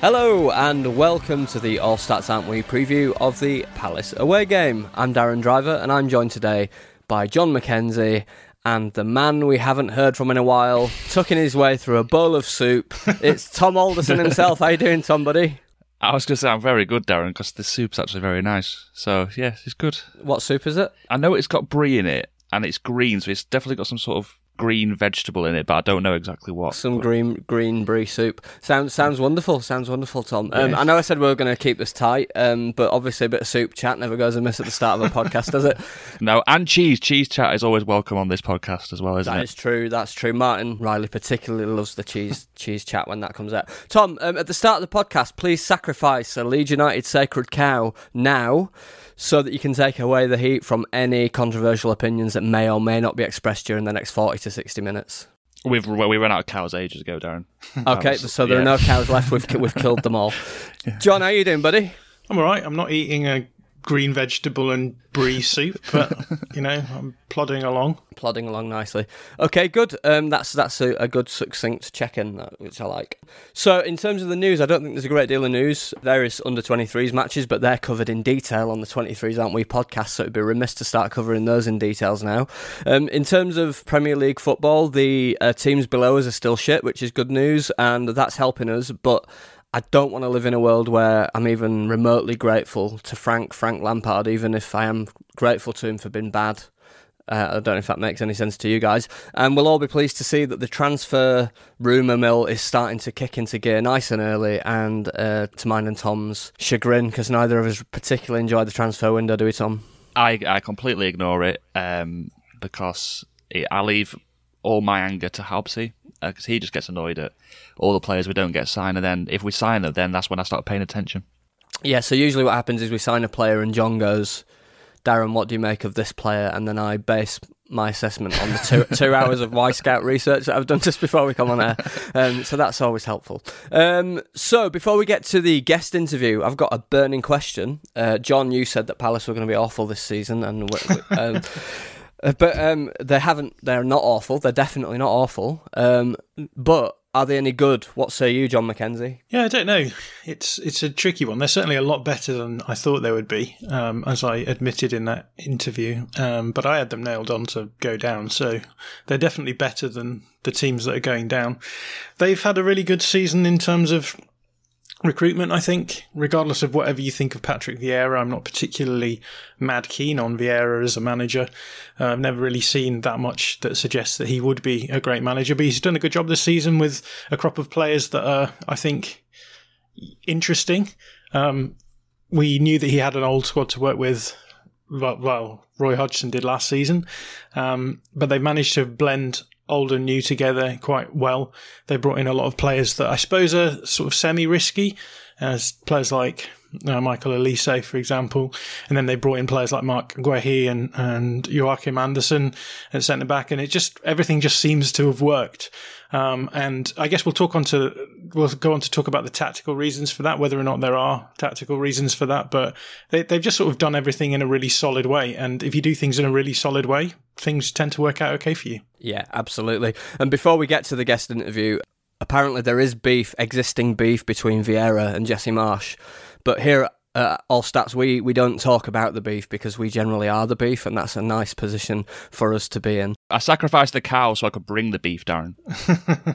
Hello and welcome to the All Stats Aren't We preview of the Palace away game. I'm Darren Driver and I'm joined today by John McKenzie and the man we haven't heard from in a while, tucking his way through a bowl of soup. It's Tom Alderson himself. How you doing, Tom, buddy? I was going to say I'm very good, Darren, because the soup's actually very nice. So yeah, it's good. What soup is it? I know it's got brie in it, and it's green, so it's definitely got some sort of green vegetable in it, but I don't know exactly what. Some green green brie soup. Sounds sounds wonderful. Sounds wonderful, Tom. Um, I know I said we were going to keep this tight, um, but obviously a bit of soup chat never goes amiss at the start of a podcast, does it? No, and cheese. Cheese chat is always welcome on this podcast as well, isn't That it? is true. That's true. Martin Riley particularly loves the cheese cheese chat when that comes out. Tom, um, at the start of the podcast, please sacrifice a Leeds United sacred cow now, so that you can take away the heat from any controversial opinions that may or may not be expressed during the next forty to sixty minutes. We've we ran out of cows ages ago, Darren. Okay, was- so there yeah. are no cows left. We've we've killed them all. John, how you doing, buddy? I'm all right. I'm not eating a green vegetable and brie soup, but you know, I'm plodding along. plodding along nicely. Okay, good. Um, that's that's a, a good succinct check-in, which I like. So, in terms of the news, I don't think there's a great deal of news. There is under 23s matches, but they're covered in detail on the 23s, aren't we? Podcast, so it'd be remiss to start covering those in details now. Um, in terms of Premier League football, the uh, teams below us are still shit, which is good news, and that's helping us. But I don't want to live in a world where I'm even remotely grateful to Frank Frank Lampard, even if I am grateful to him for being bad. Uh, I don't know if that makes any sense to you guys. And we'll all be pleased to see that the transfer rumour mill is starting to kick into gear nice and early, and uh, to mine and Tom's chagrin, because neither of us particularly enjoyed the transfer window, do we, Tom? I I completely ignore it um, because it, I leave all my anger to Halpsey because he just gets annoyed at all the players we don't get signed, and then if we sign them, then that's when I start paying attention. Yeah, so usually what happens is we sign a player, and John goes, Darren, what do you make of this player? And then I base my assessment on the two, two hours of Wyscout research that I've done just before we come on air. Um, so that's always helpful. Um, so before we get to the guest interview, I've got a burning question. Uh, John, you said that Palace were going to be awful this season, and we, we- um, uh, but um, they haven't. They're not awful. They're definitely not awful. Um, but are they any good? What say you, John McKenzie? Yeah, I don't know. It's it's a tricky one. They're certainly a lot better than I thought they would be, um, as I admitted in that interview. Um, but I had them nailed on to go down, so they're definitely better than the teams that are going down. They've had a really good season in terms of recruitment, I think, regardless of whatever you think of Patrick Vieira. I'm not particularly mad keen on Vieira as a manager. Uh, I've never really seen that much that suggests that he would be a great manager, but he's done a good job this season with a crop of players that are, I think, interesting. Um, we knew that he had an old squad to work with. Well, Roy Hodgson did last season, um, but they managed to blend old and new together quite well. They brought in a lot of players that I suppose are sort of semi-risky. as players like uh, Michael Olise, for example, and then they brought in players like Marc Guehi and and Joachim Andersen at centre back, and it just everything just seems to have worked. Um, and I guess we'll talk on to we'll go on to talk about the tactical reasons for that, whether or not there are tactical reasons for that. But they, they've just sort of done everything in a really solid way, and if you do things in a really solid way, things tend to work out okay for you. Yeah, absolutely. And before we get to the guest interview, apparently there is beef, existing beef between Vieira and Jesse Marsch. But here at All Stats, we, we don't talk about the beef because we generally are the beef, and that's a nice position for us to be in. I sacrificed the cow so I could bring the beef, Darren.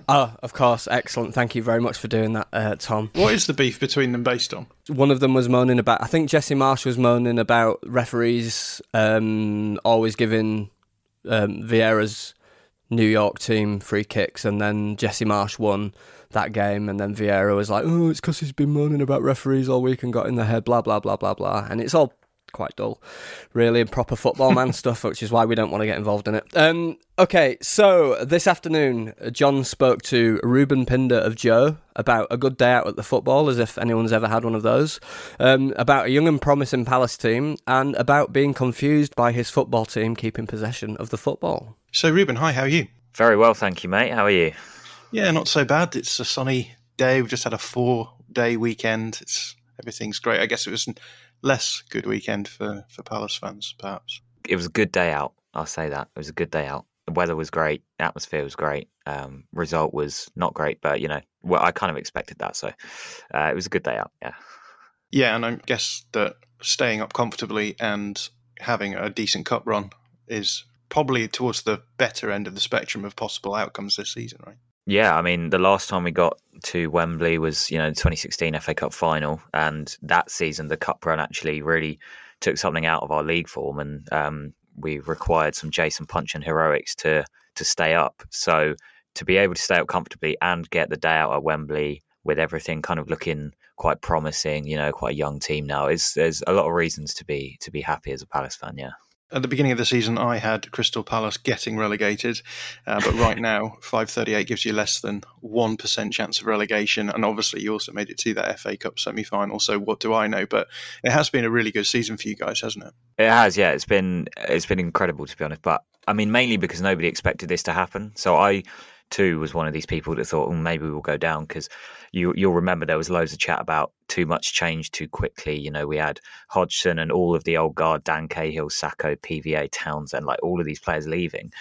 oh, of course. Excellent. Thank you very much for doing that, uh, Tom. What is the beef between them based on? One of them was moaning about, I think Jesse Marsch was moaning about referees um, always giving um, Vieira's New York team free kicks, and then Jesse Marsch won that game, and then Vieira was like, "Oh, it's because he's been moaning about referees all week and got in the head, blah blah blah blah blah," and it's all quite dull, really, and proper football man stuff, which is why we don't want to get involved in it. Um, okay, so this afternoon, John spoke to Ruben Pinder of Joe about a good day out at the football, as if anyone's ever had one of those, um, about a young and promising Palace team, and about being confused by his football team keeping possession of the football. So, Ruben, hi, how are you? Very well, thank you, mate. How are you? Yeah, not so bad. It's a sunny day. We've just had a four-day weekend. It's everything's great. I guess it was less good weekend for for Palace fans, perhaps. It was a good day out. I'll say that it was a good day out. The weather was great. Atmosphere was great. Um, result was not great, but you know, well, I kind of expected that. So uh, it was a good day out. Yeah. Yeah, and I guess that staying up comfortably and having a decent cup run is probably towards the better end of the spectrum of possible outcomes this season, right? Yeah, I mean, the last time we got to Wembley was, you know, the 2016 FA Cup final, and that season the cup run actually really took something out of our league form, and um, we required some Jason Puncheon heroics to to stay up. So to be able to stay up comfortably and get the day out at Wembley with everything kind of looking quite promising, you know, quite a young team now, is there's a lot of reasons to be to be happy as a Palace fan. Yeah at the beginning of the season, I had Crystal Palace getting relegated, uh, but right now, five thirty-eight gives you less than one percent chance of relegation, and obviously, you also made it to that FA Cup semi-final. So, what do I know? But it has been a really good season for you guys, hasn't it? It has, yeah. It's been it's been incredible to be honest. But I mean, mainly because nobody expected this to happen. So I too was one of these people that thought, well, maybe we'll go down because you you'll remember there was loads of chat about too much change too quickly. You know, we had Hodgson and all of the old guard, Dan Cahill, Sakho, PVA, Townsend, like all of these players leaving.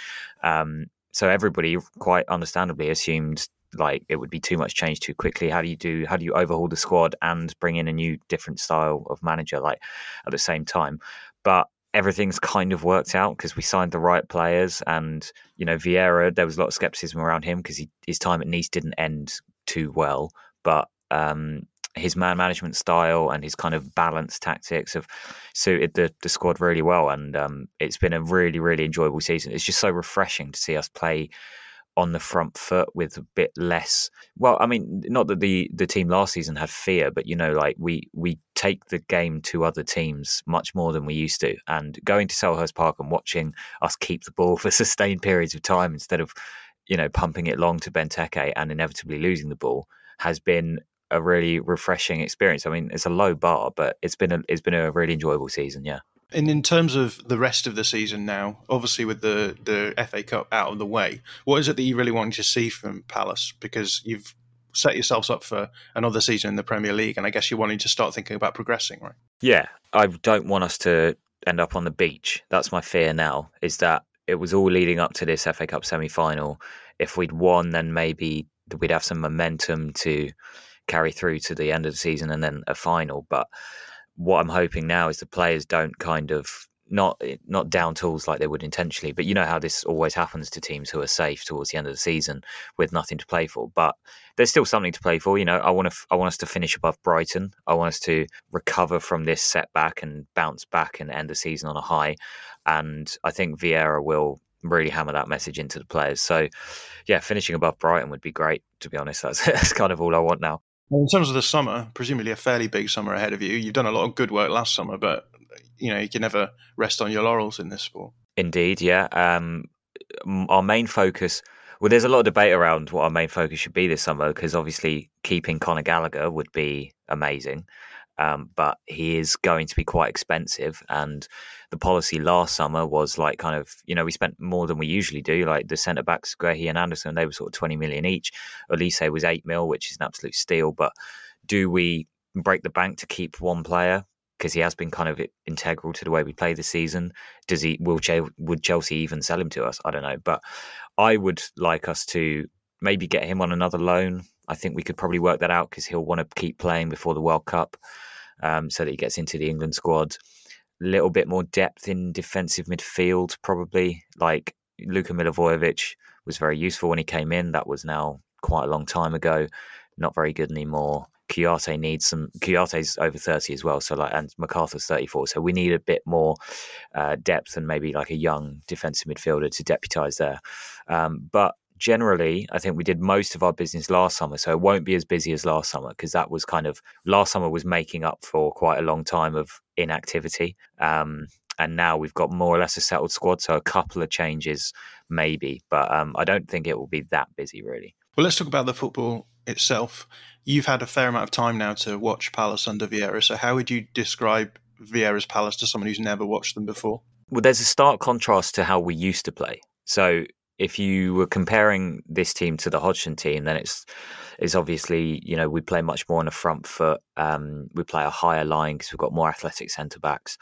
Um, so everybody quite understandably assumed like it would be too much change too quickly. How do you do? How do you overhaul the squad and bring in a new, different style of manager like at the same time? But everything's kind of worked out because we signed the right players and you know Vieira there was a lot of skepticism around him because his time at Nice didn't end too well. But um, his man management style and his kind of balanced tactics have suited the, the squad really well. And um, it's been a really really enjoyable season. It's just so refreshing to see us play on the front foot with a bit less well i mean not that the the team last season had fear but you know like we we take the game to other teams much more than we used to. And going to Selhurst Park and watching us keep the ball for sustained periods of time instead of you know pumping it long to Benteke and inevitably losing the ball has been a really refreshing experience. I mean it's a low bar but it's been a it's been a really enjoyable season yeah and in terms of the rest of the season now, obviously with the, the FA Cup out of the way, what is it that you really want to see from Palace? Because you've set yourselves up for another season in the Premier League, and I guess you're wanting to start thinking about progressing, right? Yeah, I don't want us to end up on the beach. That's my fear now. Is that it was all leading up to this FA Cup semi final. If we'd won, then maybe we'd have some momentum to carry through to the end of the season and then a final. But what I'm hoping now is the players don't kind of not not down tools like they would intentionally, but you know how this always happens to teams who are safe towards the end of the season with nothing to play for. But there's still something to play for. You know, I want to I want us to finish above Brighton. I want us to recover from this setback and bounce back and end the season on a high. And I think Vieira will really hammer that message into the players. So, yeah, finishing above Brighton would be great. To be honest, that's, that's kind of all I want now. In terms of the summer, presumably a fairly big summer ahead of you. You've done a lot of good work last summer, but you know you can never rest on your laurels in this sport. Indeed, yeah. Um, our main focus Well, there's a lot of debate around what our main focus should be this summer because obviously keeping Conor Gallagher would be amazing. Um, but he is going to be quite expensive. And the policy last summer was like kind of, you know, we spent more than we usually do. Like the centre backs, Guehi and Andersen, they were sort of 20 million each. Olise was 8 mil, which is an absolute steal. But do we break the bank to keep one player? Because he has been kind of integral to the way we play this season. Does he? Will would Chelsea even sell him to us? I don't know, but I would like us to maybe get him on another loan. I think we could probably work that out because he'll want to keep playing before the World Cup um, so that he gets into the England squad. Little bit more depth in defensive midfield, probably. Like Luka Milivojevic was very useful when he came in. That was now quite a long time ago. Not very good anymore. Kouyaté needs some. Kouyaté's over thirty as well, so like, and McArthur's thirty-four. So we need a bit more uh, depth and maybe like a young defensive midfielder to deputise there. Um, but generally, I think we did most of our business last summer, so it won't be as busy as last summer because that was kind of last summer was making up for quite a long time of inactivity. Um, and now we've got more or less a settled squad, so a couple of changes maybe, but um, I don't think it will be that busy really. Well, let's talk about the football itself. You've had a fair amount of time now to watch Palace under Vieira, so how would you describe Vieira's Palace to someone who's never watched them before? Well, there's a stark contrast to how we used to play. So if you were comparing this team to the Hodgson team, then it's it's obviously you know we play much more on the front foot. Um, we play a higher line because we've got more athletic centre backs.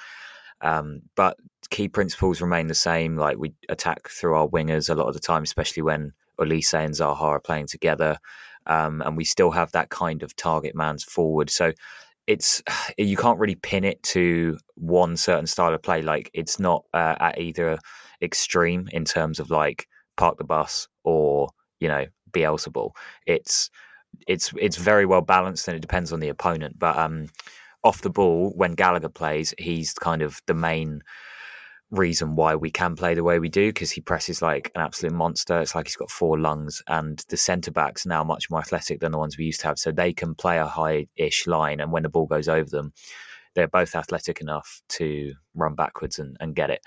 Um, but key principles remain the same. Like we attack through our wingers a lot of the time, especially when Olise and Zaha are playing together, um, and we still have that kind of target man's forward. So it's you can't really pin it to one certain style of play. Like it's not uh, at either extreme in terms of like park the bus or you know Beelzebub. It's it's it's very well balanced and it depends on the opponent. But um, off the ball, when Gallagher plays, he's kind of the main reason why we can play the way we do because he presses like an absolute monster. It's like he's got four lungs, and the centre backs now much more athletic than the ones we used to have, so they can play a high-ish line, and when the ball goes over them. They're both athletic enough to run backwards and, and get it.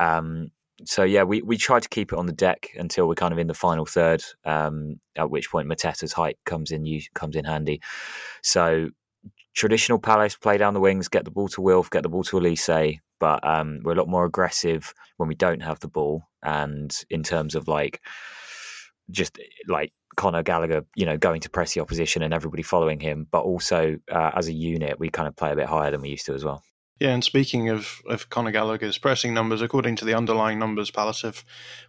Um, so yeah, we, we try to keep it on the deck until we're kind of in the final third. Um, at which point Mateta's height comes in comes in handy. So traditional Palace play down the wings, get the ball to Wilf, get the ball to Olise, but um, we're a lot more aggressive when we don't have the ball. And in terms of like just like Conor Gallagher, you know, going to press the opposition and everybody following him, but also uh, as a unit, we kind of play a bit higher than we used to as well. Yeah, and speaking of, of Conor Gallagher's pressing numbers, according to the underlying numbers, Palace have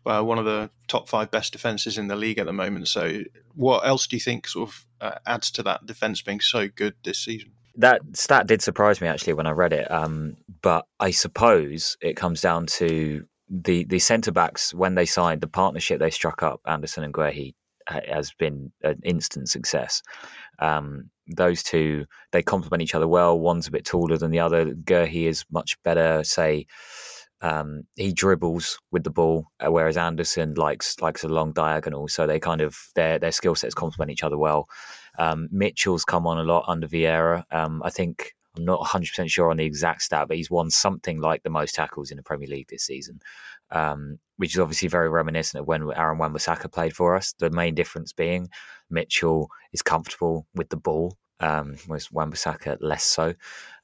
well, one of the top five best defences in the league at the moment. So, what else do you think sort of uh, adds to that defence being so good this season? That stat did surprise me actually when I read it, um, but I suppose it comes down to the the centre backs when they signed the partnership they struck up, Andersen and Guehi, has been an instant success. Um, those two they complement each other well. One's a bit taller than the other. Guehi is much better, say. Um, he dribbles with the ball, uh, whereas Andersen likes likes a long diagonal. So they kind of their their skill sets complement each other well. Um, Mitchell's come on a lot under Vieira. Um, I think I'm not 100 percent sure on the exact stat, but he's won something like the most tackles in the Premier League this season, um, which is obviously very reminiscent of when Aaron Wan-Bissaka played for us. The main difference being Mitchell is comfortable with the ball, um, whereas Wan-Bissaka less so.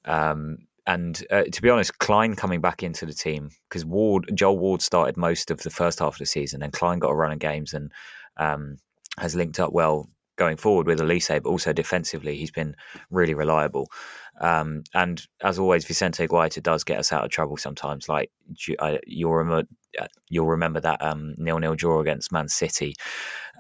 Um, and uh, to be honest, Klein coming back into the team because Ward, Joel Ward started most of the first half of the season, and Klein got a run of games and um, has linked up well going forward with Olise, but also defensively, he's been really reliable. Um, and as always, Vicente Guaita does get us out of trouble sometimes. Like you'll remember, uh, you'll remember that um, nil-nil draw against Man City.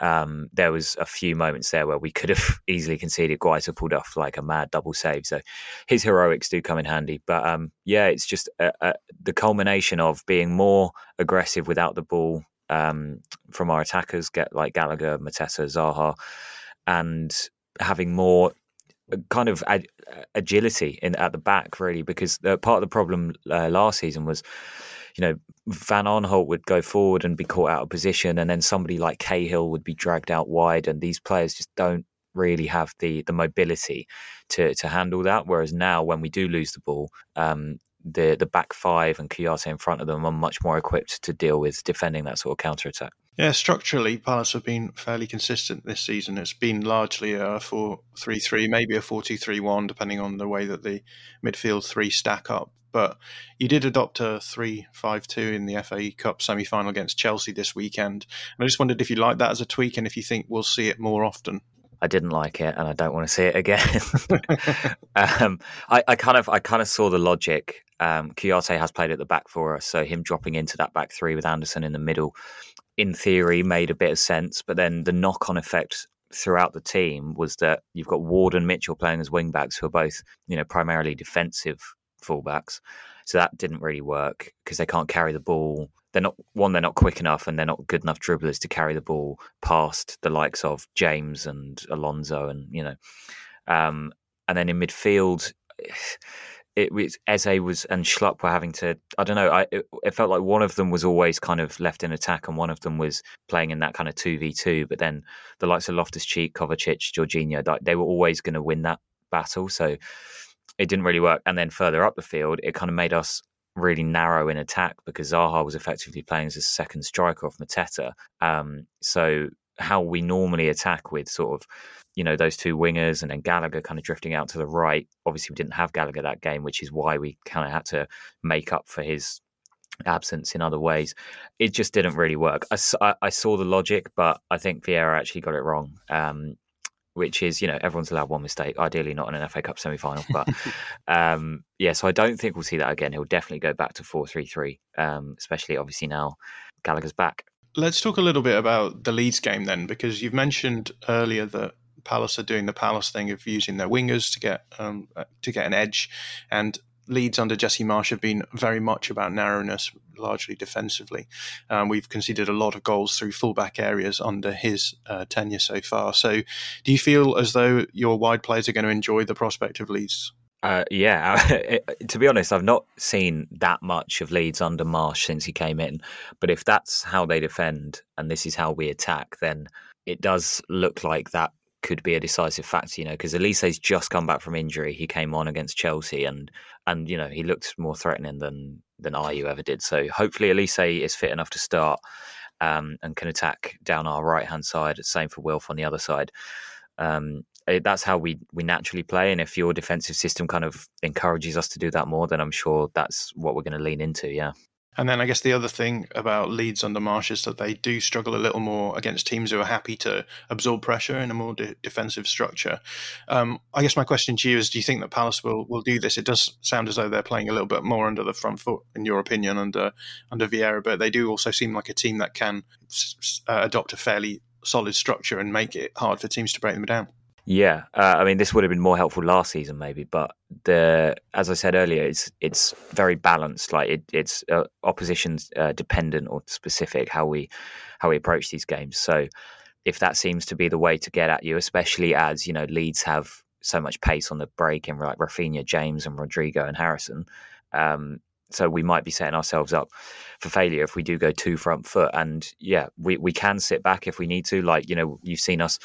Um, there was a few moments there where we could have easily conceded. Guaita pulled off like a mad double save, so his heroics do come in handy. But um, yeah, it's just a, a, the culmination of being more aggressive without the ball um, from our attackers, get like Gallagher, Mateta, Zaha, and having more kind of ag- agility in at the back, really, because uh, part of the problem uh, last season was, you know, Van Aanholt would go forward and be caught out of position, and then somebody like Cahill would be dragged out wide, and these players just don't really have the the mobility to to handle that. Whereas now, when we do lose the ball, um, the the back five and Kouyaté in front of them are much more equipped to deal with defending that sort of counter attack. Yeah, structurally, Palace have been fairly consistent this season. It's been largely a 4 3 3, maybe a 4 2 3 1, depending on the way that the midfield three stack up. But you did adopt a 3 5 2 in the FA Cup semi final against Chelsea this weekend. And I just wondered if you like that as a tweak and if you think we'll see it more often. I didn't like it, and I don't want to see it again. um, I, I, kind of, I kind of saw the logic. Um, Kouyaté has played at the back for us, so him dropping into that back three with Andersen in the middle, in theory, made a bit of sense. But then the knock-on effect throughout the team was that you've got Ward and Mitchell playing as wing backs, who are both, you know, primarily defensive fullbacks. So that didn't really work because they can't carry the ball they're not one they're not quick enough and they're not good enough dribblers to carry the ball past the likes of James and Alonso and you know um, and then in midfield it was Eze was and Schlupp were having to I don't know I it, it, felt like one of them was always kind of left in attack and one of them was playing in that kind of 2v2 but then the likes of Loftus-Cheek Kovacic Jorginho they were always going to win that battle so it didn't really work and then further up the field it kind of made us really narrow in attack because Zaha was effectively playing as a second striker off Mateta. Um, so how we normally attack with sort of you know those two wingers and then Gallagher kind of drifting out to the right. Obviously, we didn't have Gallagher that game, which is why we kind of had to make up for his absence in other ways. It just didn't really work. I, I, saw the logic, but I think Vieira actually got it wrong. Um, which is you know everyone's allowed one mistake. Ideally, not in an FA Cup semi final, but um, yeah. So I don't think we'll see that again. He'll definitely go back to four three three, um, especially obviously now Gallagher's back. Let's talk a little bit about the Leeds game then, because you've mentioned earlier that Palace are doing the Palace thing of using their wingers to get um, to get an edge, and Leeds under Jesse Marsch have been very much about narrowness, largely defensively. Um, we've conceded a lot of goals through fullback areas under his uh, tenure so far. So, do you feel as though your wide players are going to enjoy the prospect of Leeds? Uh, yeah, to be honest, I've not seen that much of Leeds under Marsch since he came in. But if that's how they defend and this is how we attack, then it does look like that could be a decisive factor, you know, because Olise's just come back from injury. He came on against Chelsea and and you know he looked more threatening than than Ayew ever did. So hopefully Olise is fit enough to start um, and can attack down our right hand side. Same for Wilf on the other side. Um, it, that's how we we naturally play, and if your defensive system kind of encourages us to do that more, then I'm sure that's what we're going to lean into. Yeah. And then I guess the other thing about Leeds under Marsch is that they do struggle a little more against teams who are happy to absorb pressure in a more de- defensive structure. Um, I guess my question to you is: Do you think that Palace will, will do this? It does sound as though they're playing a little bit more under the front foot, in your opinion, under under Vieira, but they do also seem like a team that can uh, adopt a fairly solid structure and make it hard for teams to break them down. Yeah, uh, I mean, this would have been more helpful last season, maybe, but the as I said earlier, it's it's very balanced. Like it, it's uh, opposition's uh, dependent or specific how we how we approach these games. So if that seems to be the way to get at you, especially as you know Leeds have so much pace on the break and like Raphinha, James, and Rodrigo and Harrison, um, so we might be setting ourselves up for failure if we do go too front foot. And yeah, we, we can sit back if we need to. Like, you know, you've seen us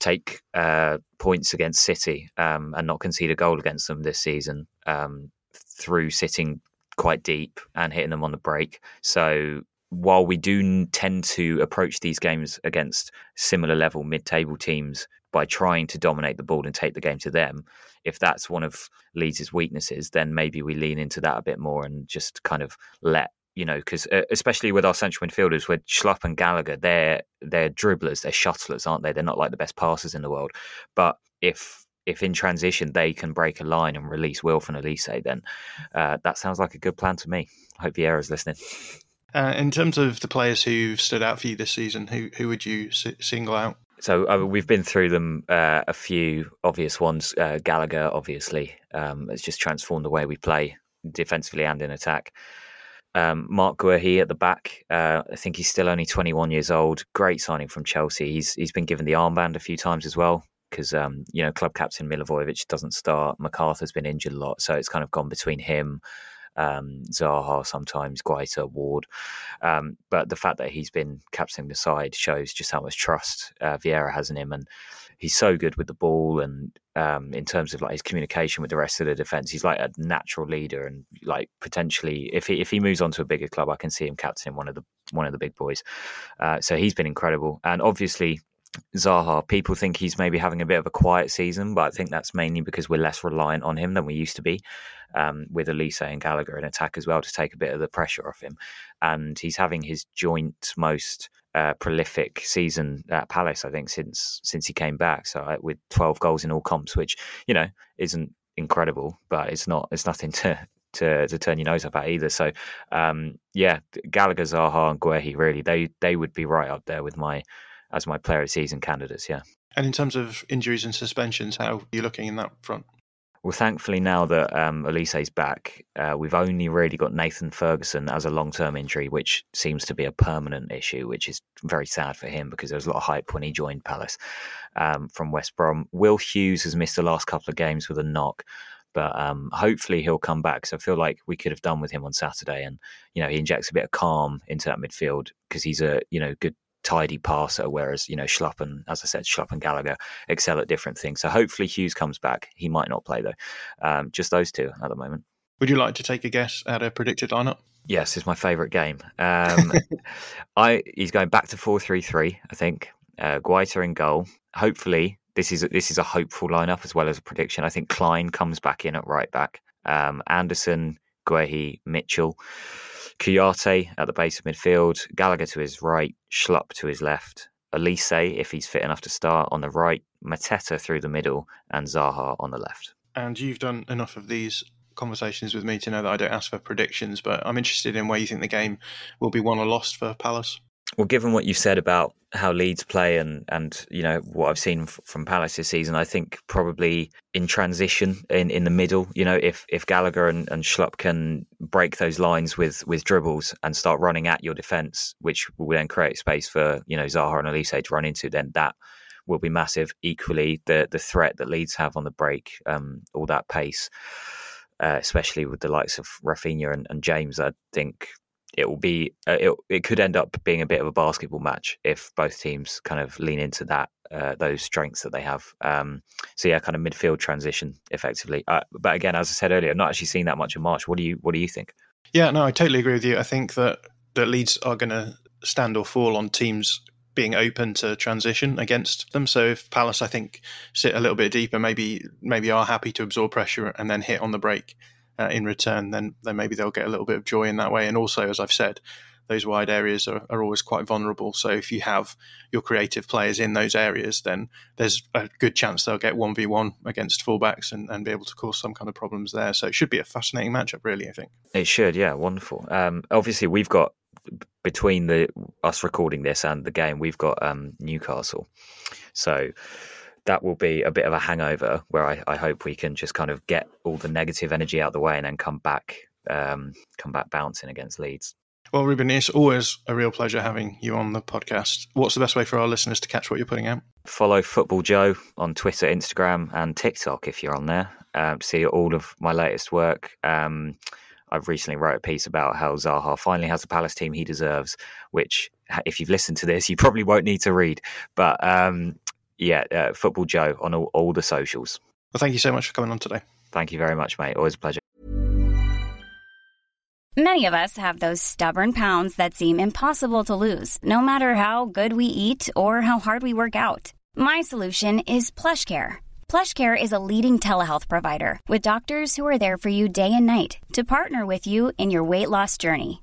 take uh, points against City um, and not concede a goal against them this season um, through sitting quite deep and hitting them on the break. So while we do tend to approach these games against similar level mid table teams by trying to dominate the ball and take the game to them, if that's one of Leeds' weaknesses, then maybe we lean into that a bit more and just kind of let you know, because uh, especially with our central midfielders, with Schlupp and Gallagher, they're they're dribblers, they're shuttlers, aren't they? They're not like the best passers in the world. But if if in transition they can break a line and release Wilf and Olise, then uh, that sounds like a good plan to me. I hope Vieira's listening. Uh, in terms of the players who've stood out for you this season, who who would you single out? So uh, we've been through them uh, a few obvious ones. Uh, Gallagher, obviously, um, has just transformed the way we play defensively and in attack. Um, Marc Guehi at the back. Uh, I think he's still only 21 years old. Great signing from Chelsea. He's he's been given the armband a few times as well because um, you know club captain Milivojevic doesn't start. McArthur's been injured a lot, so it's kind of gone between him um, Zaha, sometimes Guaita, Ward. Um, but the fact that he's been captaining the side shows just how much trust uh, Vieira has in him. And he's so good with the ball and um, in terms of like his communication with the rest of the defense, he's like a natural leader and like potentially if he if he moves on to a bigger club, I can see him captaining one of the one of the big boys. Uh, so he's been incredible, and obviously Zaha, people think he's maybe having a bit of a quiet season, but I think that's mainly because we're less reliant on him than we used to be. Um, with Olise and Gallagher in attack as well to take a bit of the pressure off him, and he's having his joint most uh, prolific season at Palace, I think, since since he came back. So uh, with twelve goals in all comps, which you know isn't incredible, but it's not it's nothing to to, to turn your nose up at either. So um, yeah, Gallagher, Zaha, and Guehi really they they would be right up there with my as my player of season candidates. Yeah. And in terms of injuries and suspensions, how are you looking in that front? Well, thankfully, now that um, Olise's back, uh, we've only really got Nathan Ferguson as a long term injury, which seems to be a permanent issue, which is very sad for him because there was a lot of hype when he joined Palace um, from West Brom. Will Hughes has missed the last couple of games with a knock. But um, hopefully he'll come back. So I feel like we could have done with him on Saturday, and you know he injects a bit of calm into that midfield because he's a you know good tidy passer, whereas you know Schlupp and as I said, Schlupp and Gallagher excel at different things. So hopefully Hughes comes back. He might not play though. Um, just those two at the moment. Would you like to take a guess at a predicted lineup? Yes, it's my favourite game. Um, I he's going back to four three three. I think uh, Guaita in goal. Hopefully, this is this is a hopeful lineup as well as a prediction. I think Klein comes back in at right back. Um, Andersen, Guehi, Mitchell. Kouyaté at the base of midfield, Gallagher to his right, Schlupp to his left, Olise, if he's fit enough to start, on the right, Mateta through the middle, and Zaha on the left. And you've done enough of these conversations with me to know that I don't ask for predictions, but I'm interested in where you think the game will be won or lost for Palace. Well, given what you said about how Leeds play and and you know what I've seen from Palace this season, I think probably in transition in, in the middle, you know, if if Gallagher and, and Schlupp can break those lines with with dribbles and start running at your defence, which will then create space for you know Zaha and Olise to run into, then that will be massive. Equally, the the threat that Leeds have on the break, um, all that pace. Uh, especially with the likes of Raphinha and, and James, I think it will be uh, it, it could end up being a bit of a basketball match if both teams kind of lean into that uh, those strengths that they have. Um, so yeah, kind of midfield transition effectively. Uh, but again, as I said earlier, I've not actually seen that much in March. What do you what do you think? Yeah, no, I totally agree with you. I think that that Leeds are going to stand or fall on teams being open to transition against them. So if Palace, I think, sit a little bit deeper, maybe maybe are happy to absorb pressure and then hit on the break uh, in return, then then maybe they'll get a little bit of joy in that way. And also, as I've said, those wide areas are, are always quite vulnerable. So if you have your creative players in those areas, then there's a good chance they'll get one v one against fullbacks and, and be able to cause some kind of problems there. So it should be a fascinating matchup, really. I think it should. Yeah, wonderful. Um, obviously, we've got between the us recording this and the game, we've got um, Newcastle. So that will be a bit of a hangover where I, I, hope we can just kind of get all the negative energy out of the way and then come back um, come back bouncing against Leeds. Well, Ruben, it's always a real pleasure having you on the podcast. What's the best way for our listeners to catch what you're putting out? Follow Football Joe on Twitter, Instagram, and TikTok if you're on there. Um, see all of my latest work. Um, I've recently wrote a piece about how Zaha finally has the Palace team he deserves, which, if you've listened to this, you probably won't need to read. But um, yeah, uh, Football Joe on all, all the socials. Well, thank you so much for coming on today. Thank you very much, mate. Always a pleasure. Many of us have those stubborn pounds that seem impossible to lose, no matter how good we eat or how hard we work out. My solution is PlushCare. PlushCare is a leading telehealth provider with doctors who are there for you day and night to partner with you in your weight loss journey.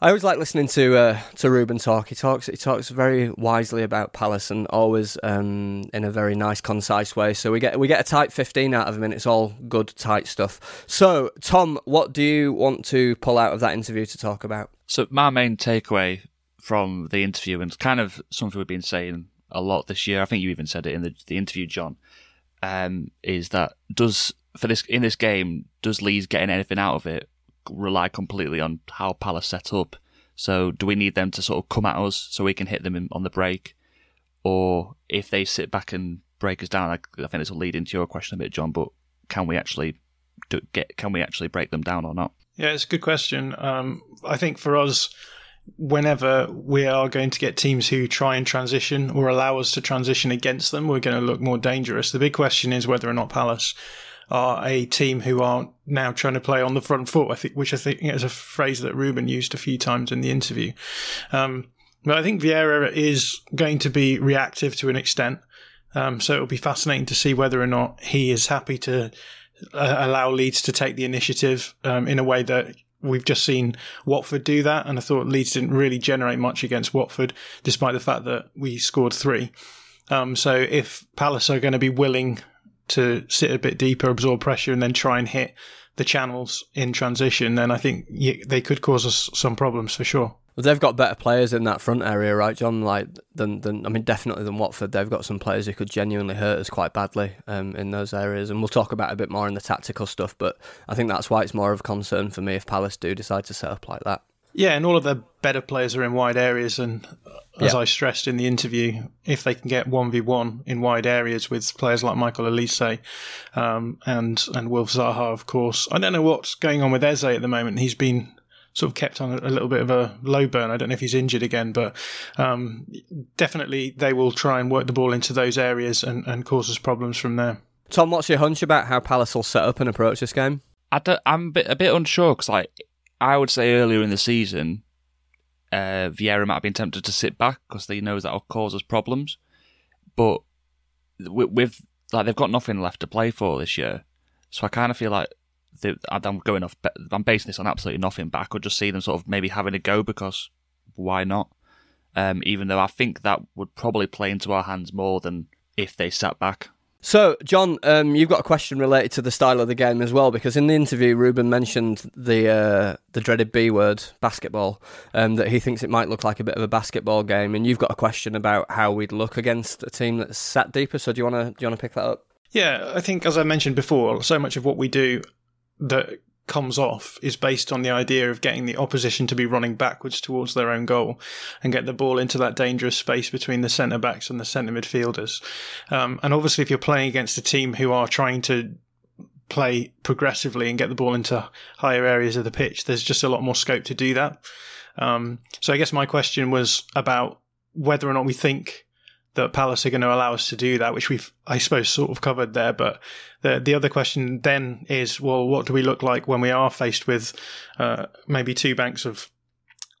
I always like listening to uh, to Ruben talk. He talks he talks very wisely about Palace and always um, in a very nice, concise way. So we get we get a tight fifteen out of him, and it's all good, tight stuff. So Tom, what do you want to pull out of that interview to talk about? So my main takeaway from the interview, and it's kind of something we've been saying a lot this year. I think you even said it in the, the interview, John. Um, is that does for this in this game does Leeds getting anything out of it rely completely on how Palace set up. So do we need them to sort of come at us so we can hit them in, on the break, or if they sit back and break us down? I, I think this will lead into your question a bit, John. But can we actually do, get? Can we actually break them down or not? Yeah, it's a good question. Um, I think for us, whenever we are going to get teams who try and transition or allow us to transition against them, we're going to look more dangerous. The big question is whether or not Palace are a team who are now trying to play on the front foot. I think, which I think is a phrase that Ruben used a few times in the interview. Um, but I think Vieira is going to be reactive to an extent. Um, so it'll be fascinating to see whether or not he is happy to uh, allow Leeds to take the initiative um, in a way that we've just seen Watford do that. And I thought Leeds didn't really generate much against Watford, despite the fact that we scored three. Um, so if Palace are going to be willing to sit a bit deeper, absorb pressure, and then try and hit the channels in transition, then I think they could cause us some problems for sure. Well, they've got better players in that front area, right, John? Like than than I mean, definitely than Watford. They've got some players who could genuinely hurt us quite badly um, in those areas, and we'll talk about a bit more in the tactical stuff. But I think that's why it's more of a concern for me if Palace do decide to set up like that. Yeah, and all of their better players are in wide areas, and as yeah. I stressed in the interview, if they can get one v one in wide areas with players like Michael Olise um, and and Wilf Zaha, of course. I don't know what's going on with Eze at the moment. He's been sort of kept on a, little bit of a low burn. I don't know if he's injured again, but um, definitely they will try and work the ball into those areas and, and cause us problems from there. Tom, what's your hunch about how Palace will set up and approach this game? I am a bit, a bit unsure because like I would say earlier in the season, uh, Vieira might have been tempted to sit back because he knows that'll cause us problems. But with, with, like they've got nothing left to play for this year, so I kind of feel like they, I'm going off. I'm basing this on absolutely nothing, but I could just see them sort of maybe having a go because why not? Um, even though I think that would probably play into our hands more than if they sat back. So, John, um, you've got a question related to the style of the game as well, because in the interview, Ruben mentioned the uh, the dreaded B word, basketball, um, that he thinks it might look like a bit of a basketball game, and you've got a question about how we'd look against a team that's sat deeper. So, do you want to do you want to pick that up? Yeah, I think as I mentioned before, so much of what we do that comes off is based on the idea of getting the opposition to be running backwards towards their own goal and get the ball into that dangerous space between the centre backs and the centre midfielders. Um, and obviously, if you're playing against a team who are trying to play progressively and get the ball into higher areas of the pitch, there's just a lot more scope to do that. Um, so I guess my question was about whether or not we think that Palace are going to allow us to do that, which we've, I suppose, sort of covered there. But the the other question then is, well, what do we look like when we are faced with uh, maybe two banks of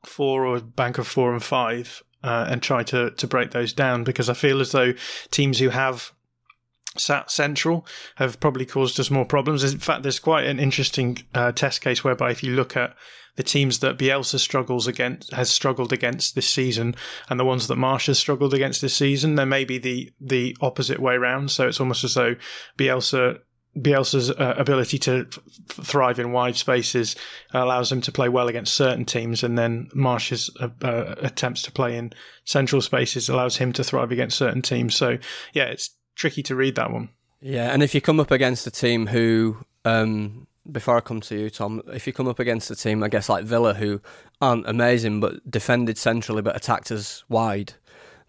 four or bank of four and five, uh, and try to to break those down? Because I feel as though teams who have sat central have probably caused us more problems. In fact, there's quite an interesting uh, test case whereby if you look at the teams that Bielsa struggles against has struggled against this season, and the ones that Marsch has struggled against this season, there may be the the opposite way around. So it's almost as though Bielsa Bielsa's uh, ability to f- thrive in wide spaces allows him to play well against certain teams, and then Marsch's uh, uh, attempts to play in central spaces allows him to thrive against certain teams. So yeah, it's tricky to read that one. Yeah, and if you come up against a team who um, before I come to you, Tom, if you come up against a team, I guess like Villa, who aren't amazing but defended centrally but attacked us wide,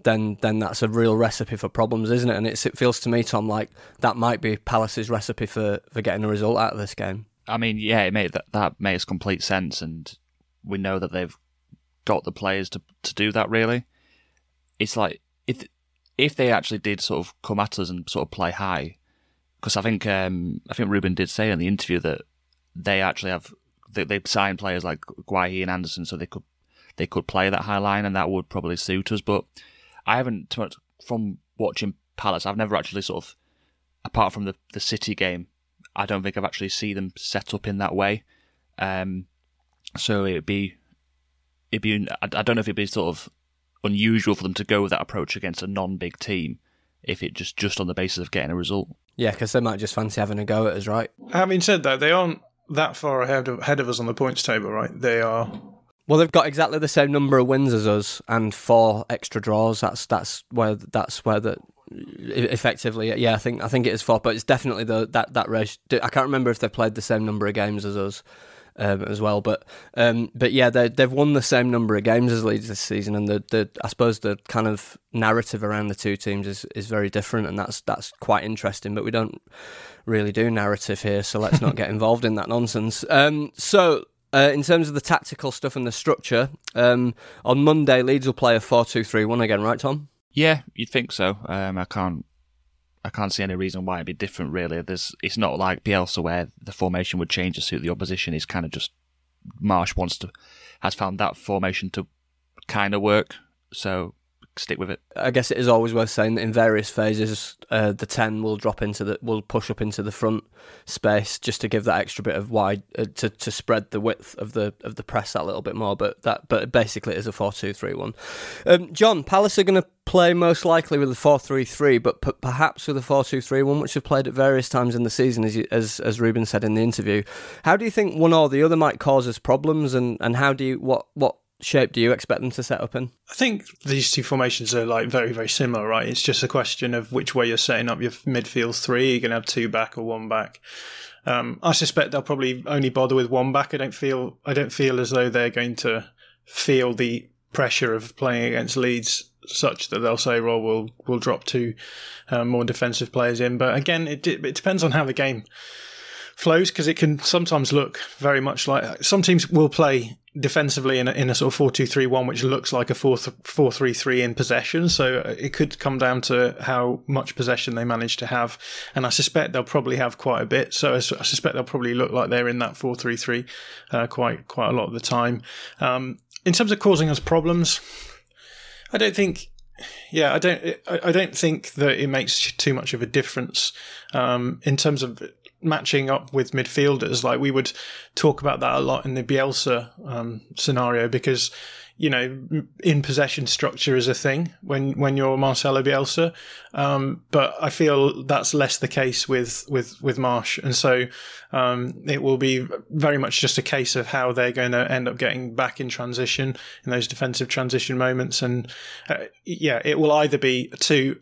then then that's a real recipe for problems, isn't it? And it feels to me, Tom, like that might be Palace's recipe for, for getting a result out of this game. I mean, yeah, it made that that makes complete sense, and we know that they've got the players to to do that. Really, it's like if if they actually did sort of come at us and sort of play high, because I think um, I think Ruben did say in the interview that they actually have they, they signed players like Guehi and Andersen, so they could they could play that high line, and that would probably suit us. But I haven't too much from watching Palace. I've never actually sort of, apart from the the City game, I don't think I've actually seen them set up in that way. Um, so it'd be it'd be I don't know if it'd be sort of unusual for them to go with that approach against a non-big team if it just just on the basis of getting a result. Yeah, because they might just fancy having a go at us, right? Having said that, they aren't that far ahead of, ahead of us on the points table, right? They are. Well, they've got exactly the same number of wins as us and four extra draws. That's that's where that's where the effectively yeah I think I think it is four, but it's definitely the that that race. I can't remember if they played the same number of games as us. Um, as well. But um, but yeah, they they've won the same number of games as Leeds this season, and the, the I suppose the kind of narrative around the two teams is, is very different, and that's that's quite interesting. But we don't really do narrative here, so let's not get involved in that nonsense. Um, so. Uh, in terms of the tactical stuff and the structure, um, on Monday Leeds will play a 4-2-3-1 again, right, Tom? Yeah, you'd think so. Um, I can't I can't see any reason why it'd be different. Really, there's it's not like Bielsa where the formation would change to suit the opposition. It's kind of just Marsch wants to has found that formation to kind of work. So stick with it. I guess it is always worth saying that in various phases, uh, the ten will drop into the will push up into the front space just to give that extra bit of wide uh, to to spread the width of the of the press that little bit more. But that but basically it is a four two three one. Um, John Palace are going to play most likely with a four three three, but p- perhaps with a four two three one, which have played at various times in the season, as you, as as Ruben said in the interview. How do you think one or the other might cause us problems, and and how do you what what shape do you expect them to set up in? I think these two formations are like very, very similar, right? It's just a question of which way you're setting up your midfield three. You're going to have two back or one back. Um, I suspect they'll probably only bother with one back. I don't feel I don't feel as though they're going to feel the pressure of playing against Leeds such that they'll say, "Well, we'll we'll drop two uh, more defensive players in." But again, it it depends on how the game flows because it can sometimes look very much like some teams will play defensively in a, in a sort of 4-2-3-1 which looks like a 4-3-3 in possession. So uh, it could come down to how much possession they manage to have and I suspect they'll probably have quite a bit. So I suspect they'll probably look like they're in that 4-3-3 uh, quite quite a lot of the time. Um, in terms of causing us problems I don't think yeah, I don't. I don't think that it makes too much of a difference um, in terms of matching up with midfielders. Like we would talk about that a lot in the Bielsa um, scenario because you know in possession structure is a thing when when you're Marcelo Bielsa, um, but I feel that's less the case with with with Marsch, and so um, it will be very much just a case of how they're going to end up getting back in transition in those defensive transition moments, and uh, yeah, it will either be two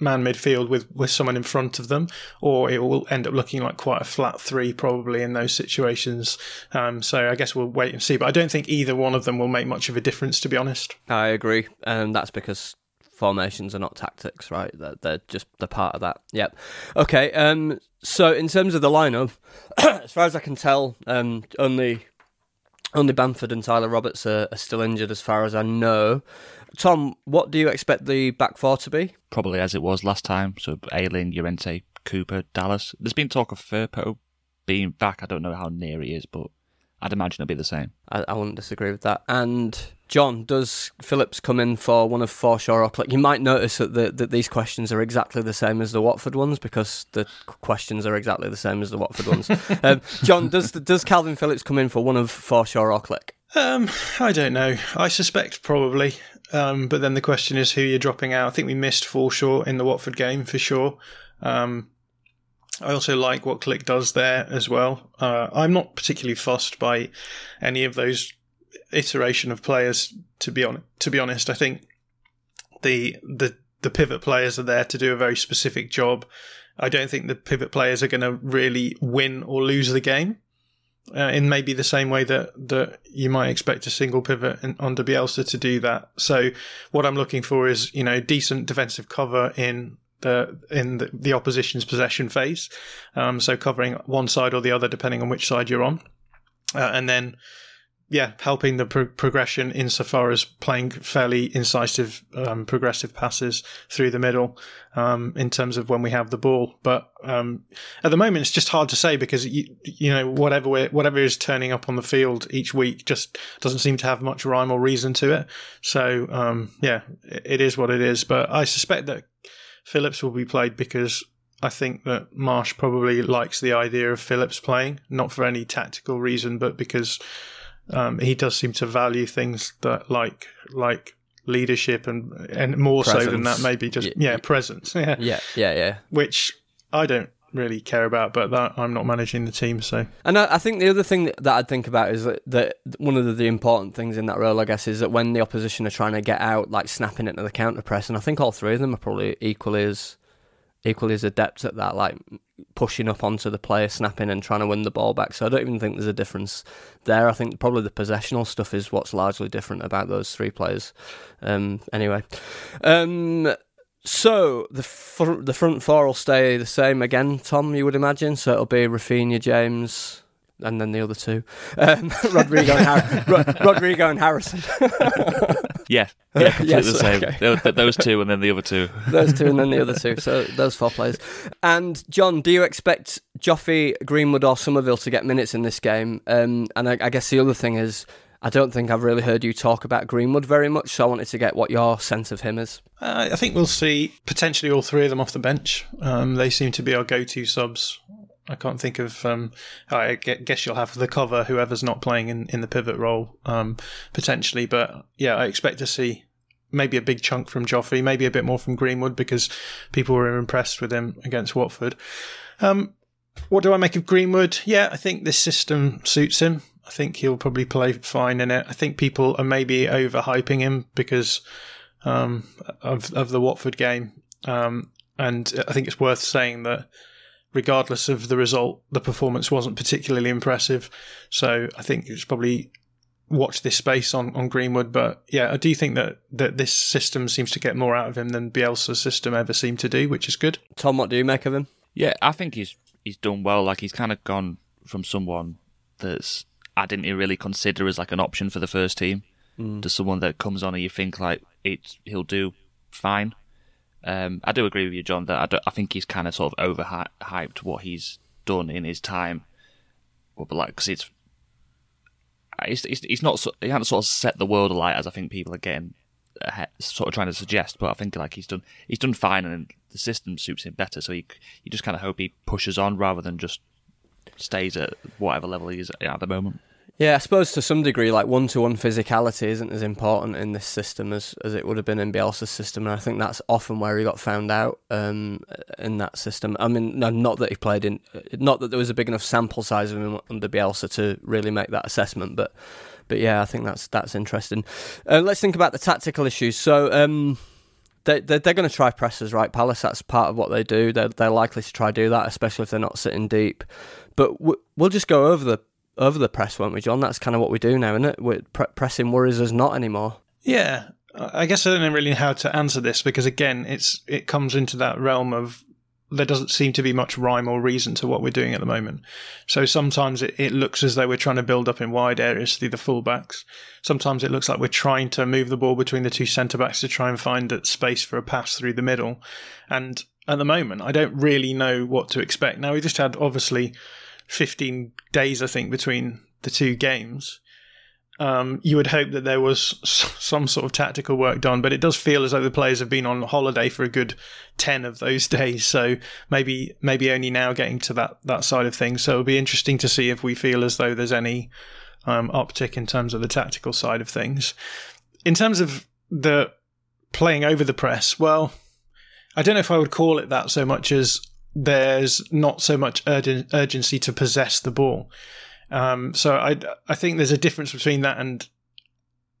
man midfield with, with someone in front of them, or it will end up looking like quite a flat three probably in those situations. Um, so I guess we'll wait and see. But I don't think either one of them will make much of a difference, to be honest. I agree, and that's because formations are not tactics, right? They're, they're just the part of that. Yep. Okay. Um. So in terms of the lineup, as far as I can tell, um, only only Bamford and Tyler Roberts are, are still injured, as far as I know. Tom, what do you expect the back four to be? Probably as it was last time. So Ayling, Llorente, Cooper, Dallas. There's been talk of Firpo being back. I don't know how near he is, but I'd imagine it'll be the same. I, I wouldn't disagree with that. And John, does Phillips come in for one of Forshaw or Klich? You might notice that, the, that these questions are exactly the same as the Watford ones because the questions are exactly the same as the Watford ones. um, John, does does Kalvin Phillips come in for one of Forshaw or Klich? Um, I don't know. I suspect probably. Um, but then the question is who you're dropping out. I think we missed Forshaw in the Watford game for sure. Um, I also like what Klich does there as well. Uh, I'm not particularly fussed by any of those iteration of players. To be on, to be honest, I think the the the pivot players are there to do a very specific job. I don't think the pivot players are going to really win or lose the game uh, in maybe the same way that that you might expect a single pivot in, under Bielsa to do that. So what I'm looking for is you know decent defensive cover in the in the, the opposition's possession phase, um, so covering one side or the other depending on which side you're on, uh, and then yeah, helping the pro- progression insofar as playing fairly incisive, um, progressive passes through the middle um, in terms of when we have the ball. But um, at the moment, it's just hard to say because you, you know whatever whatever is turning up on the field each week just doesn't seem to have much rhyme or reason to it. So um, yeah, it is what it is. But I suspect that Phillips will be played because I think that Marsch probably likes the idea of Phillips playing, not for any tactical reason, but because Um, he does seem to value things that like like leadership and and more so than that maybe just Y- yeah presence. Yeah. Yeah, yeah, yeah. which I don't really care about but that I'm not managing the team so. And I, I think the other thing that, that I'd think about is that, that one of the, the important things in that role, I guess, is that when the opposition are trying to get out, like snapping into the counter press, and I think all three of them are probably equally as equally as adept at that, like pushing up onto the player, snapping and trying to win the ball back. So I don't even think there's a difference there. I think probably the possessional stuff is what's largely different about those three players. Um, anyway, um, so the fr- the front four will stay the same again, Tom. You would imagine. So it'll be Rafinha, James, and then the other two, um, Rodrigo and Har- Ro- Rodrigo and Harrison. Yeah, yeah, completely Yes, the same. okay. Those two and then the other two. those two, and then the other two. So those four players. And John, do you expect Joffrey, Greenwood, or Summerville to get minutes in this game? Um, and I, I guess the other thing is. I don't think I've really heard you talk about Greenwood very much, so I wanted to get what your sense of him is. Uh, I think we'll see potentially all three of them off the bench. Um, they seem to be our go-to subs. I can't think of. Um, I guess you'll have the cover whoever's not playing in, in the pivot role um, potentially, but yeah, I expect to see maybe a big chunk from Joffrey, maybe a bit more from Greenwood because people were impressed with him against Watford. Um, what do I make of Greenwood? Yeah, I think this system suits him. I think he'll probably play fine in it. I think people are maybe overhyping him because um, of of the Watford game, um, and I think it's worth saying that regardless of the result, the performance wasn't particularly impressive. So I think it's probably watch this space on, on Greenwood. But yeah, I do think that, that this system seems to get more out of him than Bielsa's system ever seemed to do, which is good. Tom, what do you make of him? Yeah, I think he's he's done well. Like he's kind of gone from someone that's I didn't really consider as like an option for the first team mm. to someone that comes on and you think like it he'll do fine. Um, I do agree with you, John. That I, I think he's kind of sort of overhyped what he's done in his time. But like, because it's, it's, it's, it's not he hasn't sort of set the world alight as I think people are getting sort of trying to suggest. But I think like he's done he's done fine, and the system suits him better. So you you just kind of hope he pushes on rather than just stays at whatever level he is at the moment. Yeah, I suppose to some degree, like one to one physicality isn't as important in this system as, as it would have been in Bielsa's system, and I think that's often where he got found out um, in that system. I mean, no, not that he played in, not that there was a big enough sample size of him under Bielsa to really make that assessment, but but yeah, I think that's that's interesting. Uh, let's think about the tactical issues. So. Um, they, they're, they're going to try presses, right? Palace, that's part of what they do. They're, they're likely to try do that, especially if they're not sitting deep. But we'll just go over the over the press, won't we, John? That's kind of what we do now, isn't it? We're, pre- pressing worries us not anymore. Yeah, I guess I don't know really how to answer this because again, it's it comes into that realm of there doesn't seem to be much rhyme or reason to what we're doing at the moment. So sometimes it, it looks as though we're trying to build up in wide areas through the fullbacks. Sometimes it looks like we're trying to move the ball between the two centre backs to try and find that space for a pass through the middle. And at the moment, I don't really know what to expect. Now we just had obviously 15 days, I think, between the two games um, you would hope that there was some sort of tactical work done, but it does feel as though the players have been on holiday for a good ten of those days. So maybe maybe only now getting to that that side of things. So it'll be interesting to see if we feel as though there's any um, uptick in terms of the tactical side of things. In terms of the playing over the press, well, I don't know if I would call it that so much as there's not so much urgen- urgency to possess the ball. Um, so I I think there's a difference between that and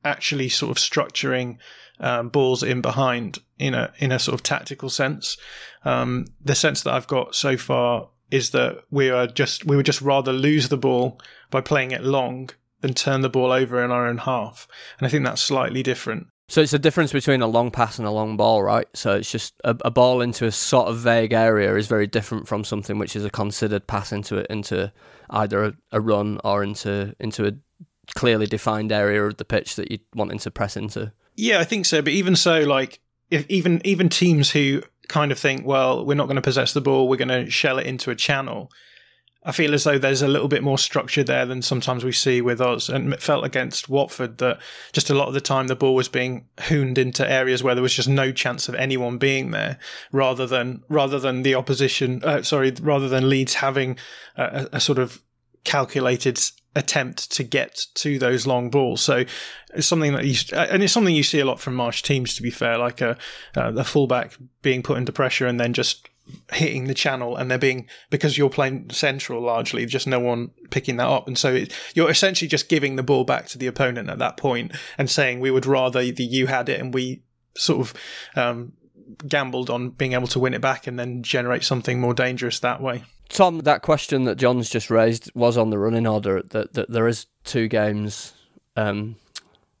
actually sort of structuring um, balls in behind in a in a sort of tactical sense. Um, the sense that I've got so far is that we are just we would just rather lose the ball by playing it long than turn the ball over in our own half, and I think that's slightly different. So it's a difference between a long pass and a long ball, right? So it's just a, a ball into a sort of vague area is very different from something which is a considered pass into it into either a, a run or into into a clearly defined area of the pitch that you're wanting to press into. Yeah, I think so. But even so, like if even even teams who kind of think, well, we're not going to possess the ball, we're going to shell it into a channel. I feel as though there's a little bit more structure there than sometimes we see with us. And it felt against Watford that just a lot of the time the ball was being hooned into areas where there was just no chance of anyone being there, rather than rather than the opposition. Uh, sorry, rather than Leeds having a, a sort of calculated attempt to get to those long balls. So it's something that you and it's something you see a lot from Marsch teams. To be fair, like a a fullback being put under pressure and then just hitting the channel and they're being because you're playing central largely just no one picking that up. And so it, you're essentially just giving the ball back to the opponent at that point and saying we would rather the you had it. And we sort of um, gambled on being able to win it back and then generate something more dangerous that way. Tom that question that john's just raised was on the running order that, that there is two games um,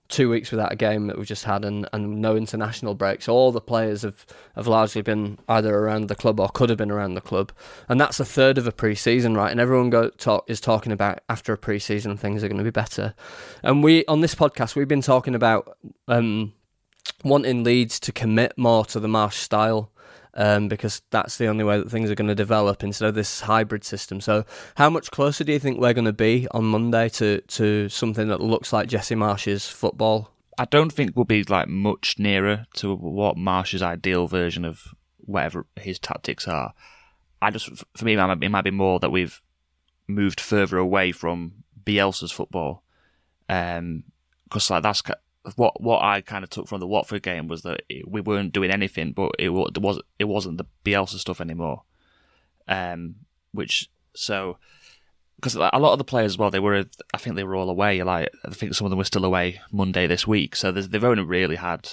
two weeks without a game that we've just had and, and no international breaks. All the players have, have largely been either around the club or could have been around the club. And that's a third of a pre season, right? And everyone go, talk, is talking about after a pre season things are going to be better. And we, on this podcast, we've been talking about um, wanting Leeds to commit more to the Marsch style um, because that's the only way that things are going to develop instead of this hybrid system. So, how much closer do you think we're going to be on Monday to, to something that looks like Jesse Marsch's football? I don't think we'll be like much nearer to what Marsch's ideal version of whatever his tactics are. I just, for me, it might be more that we've moved further away from Bielsa's football, because um, like that's what what I kind of took from the Watford game was that we weren't doing anything, but it was it wasn't the Bielsa stuff anymore. Um, which so because a lot of the players as well, they were I think they were all away. Like I think some of them were still away Monday this week, so they've only really had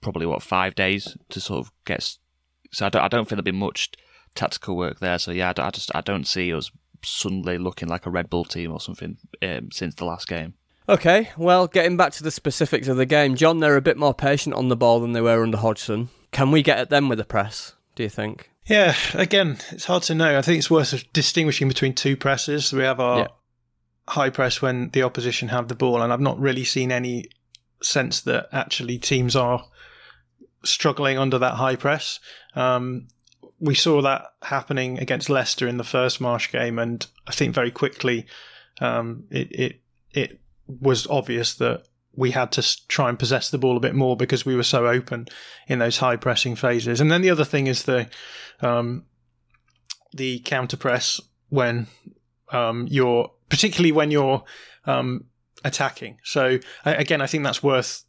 probably what five days to sort of get. So I don't I don't think there'll be much tactical work there. So yeah, I, I just I don't see us suddenly looking like a Red Bull team or something um, since the last game. Okay, well, getting back to the specifics of the game, John, they're a bit more patient on the ball than they were under Hodgson. Can we get at them with the press, do you think? Yeah, again, it's hard to know. I think it's worth distinguishing between two presses. We have our yeah. high press when the opposition have the ball, and I've not really seen any sense that actually teams are struggling under that high press. Um, we saw that happening against Leicester in the first Marsch game, and I think very quickly um, it, it it was obvious that we had to try and possess the ball a bit more because we were so open in those high pressing phases. And then the other thing is the um, the counter press when um, you're particularly when you're um, attacking. So again, I think that's worth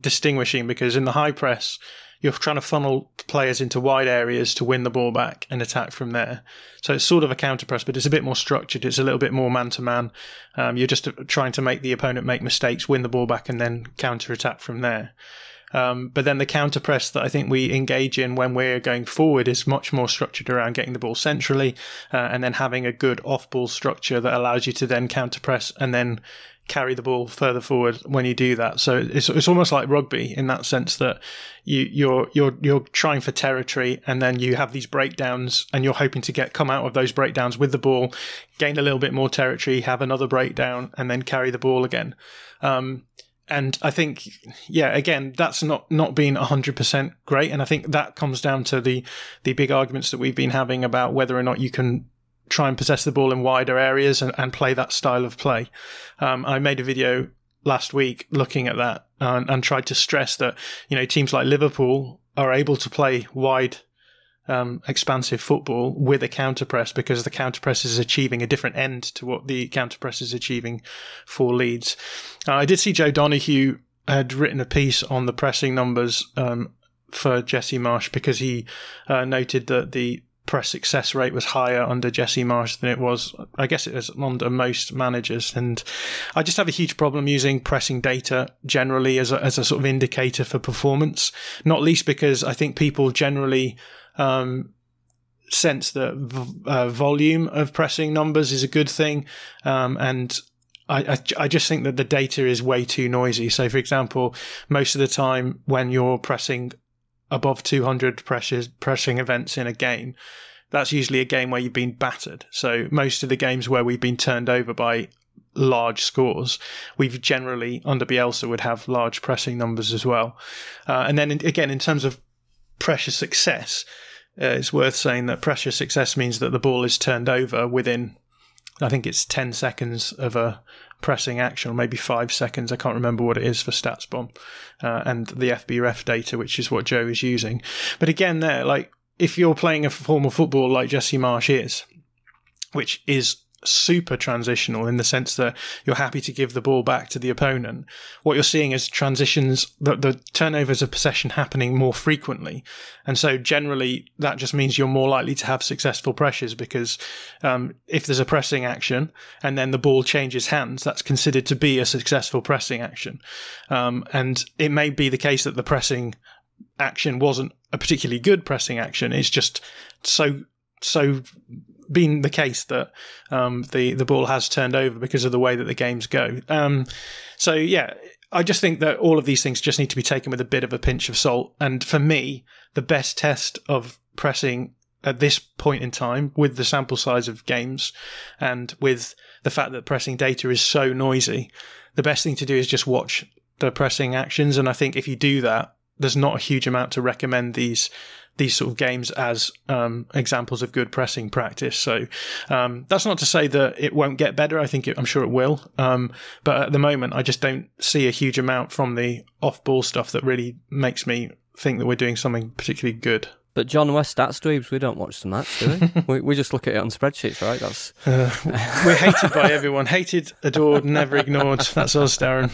distinguishing because in the high press you're trying to funnel players into wide areas to win the ball back and attack from there. So it's sort of a counter press, but it's a bit more structured. It's a little bit more man to man. You're just trying to make the opponent make mistakes, win the ball back, and then counter attack from there. Um, but then the counter press that I think we engage in when we're going forward is much more structured around getting the ball centrally uh, and then having a good off ball structure that allows you to then counter press and then carry the ball further forward when you do that. So it's it's almost like rugby in that sense that you you're you're you're trying for territory and then you have these breakdowns and you're hoping to get come out of those breakdowns with the ball, gain a little bit more territory, have another breakdown, and then carry the ball again. Um, and I think, yeah, again, that's not not been hundred percent great, and I think that comes down to the the big arguments that we've been having about whether or not you can try and possess the ball in wider areas and, and play that style of play. Um, I made a video last week looking at that and, and, tried to stress that you know teams like Liverpool are able to play wide. Um, expansive football with a counter press because the counter press is achieving a different end to what the counter press is achieving for Leeds. Uh, I did see Joe Donoghue had written a piece on the pressing numbers um, for Jesse Marsch because he uh, noted that the press success rate was higher under Jesse Marsch than it was, I guess it was under most managers. And I just have a huge problem using pressing data generally as a, as a sort of indicator for performance, not least because I think people generally, um, sense that v- uh, volume of pressing numbers is a good thing. Um, and I, I, I, just think that the data is way too noisy. So, for example, most of the time when you're pressing above 200 pressures, pressing events in a game, that's usually a game where you've been battered. So most of the games where we've been turned over by large scores, we've generally under Bielsa would have large pressing numbers as well. Uh, and then in, again, in terms of pressure success, uh, it's worth saying that pressure success means that the ball is turned over within, I think it's 10 seconds of a pressing action, or maybe five seconds. I can't remember what it is for StatsBomb uh, and the FBref data, which is what Joe is using. But again, there, like if you're playing a form of football like Jesse Marsch is, which is super transitional in the sense that you're happy to give the ball back to the opponent. What you're seeing is transitions, the, the turnovers of possession happening more frequently. And so generally that just means you're more likely to have successful pressures because um, if there's a pressing action and then the ball changes hands, that's considered to be a successful pressing action. Um, and it may be the case that the pressing action wasn't a particularly good pressing action. It's just so so been the case that um, the the ball has turned over because of the way that the games go. Um, so yeah, I just think that all of these things just need to be taken with a bit of a pinch of salt. And for me, the best test of pressing at this point in time, with the sample size of games and with the fact that pressing data is so noisy, the best thing to do is just watch the pressing actions. And I think if you do that, there's not a huge amount to recommend these these sort of games as um, examples of good pressing practice. So um, that's not to say that it won't get better. I think it, I'm sure it will. Um, but at the moment, I just don't see a huge amount from the off-ball stuff that really makes me think that we're doing something particularly good. But John West stats dweebs, we don't watch the match, do we? we? We just look at it on spreadsheets, right? That's uh, we're hated by everyone, hated, adored, never ignored. That's us, Darren.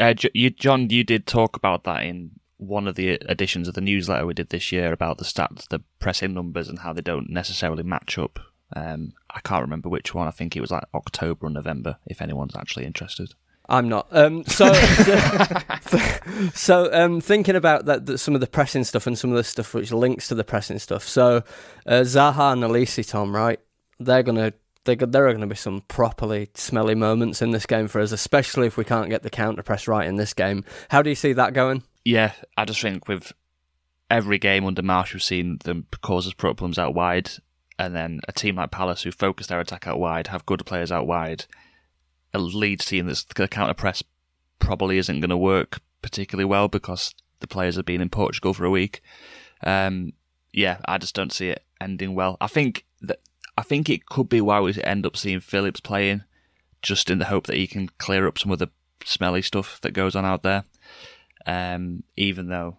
Uh, you, John, you did talk about that in one of the editions of the newsletter we did this year about the stats, the pressing numbers, and how they don't necessarily match up. Um, I can't remember which one. I think it was like October or November. If anyone's actually interested. I'm not. Um, so, so um, thinking about that, that, some of the pressing stuff and some of the stuff which links to the pressing stuff. So, uh, Zaha and Olise, Tom, right? They're gonna they, there are going to be some properly smelly moments in this game for us, especially if we can't get the counter press right in this game. How do you see that going? Yeah, I just think with every game under Marsch, we've seen them cause us problems out wide, and then a team like Palace who focus their attack out wide, have good players out wide. A Leeds team that's counter press probably isn't going to work particularly well because the players have been in Portugal for a week. Um, yeah, I just don't see it ending well. I think that I think it could be why we end up seeing Phillips playing, just in the hope that he can clear up some of the smelly stuff that goes on out there. Um, even though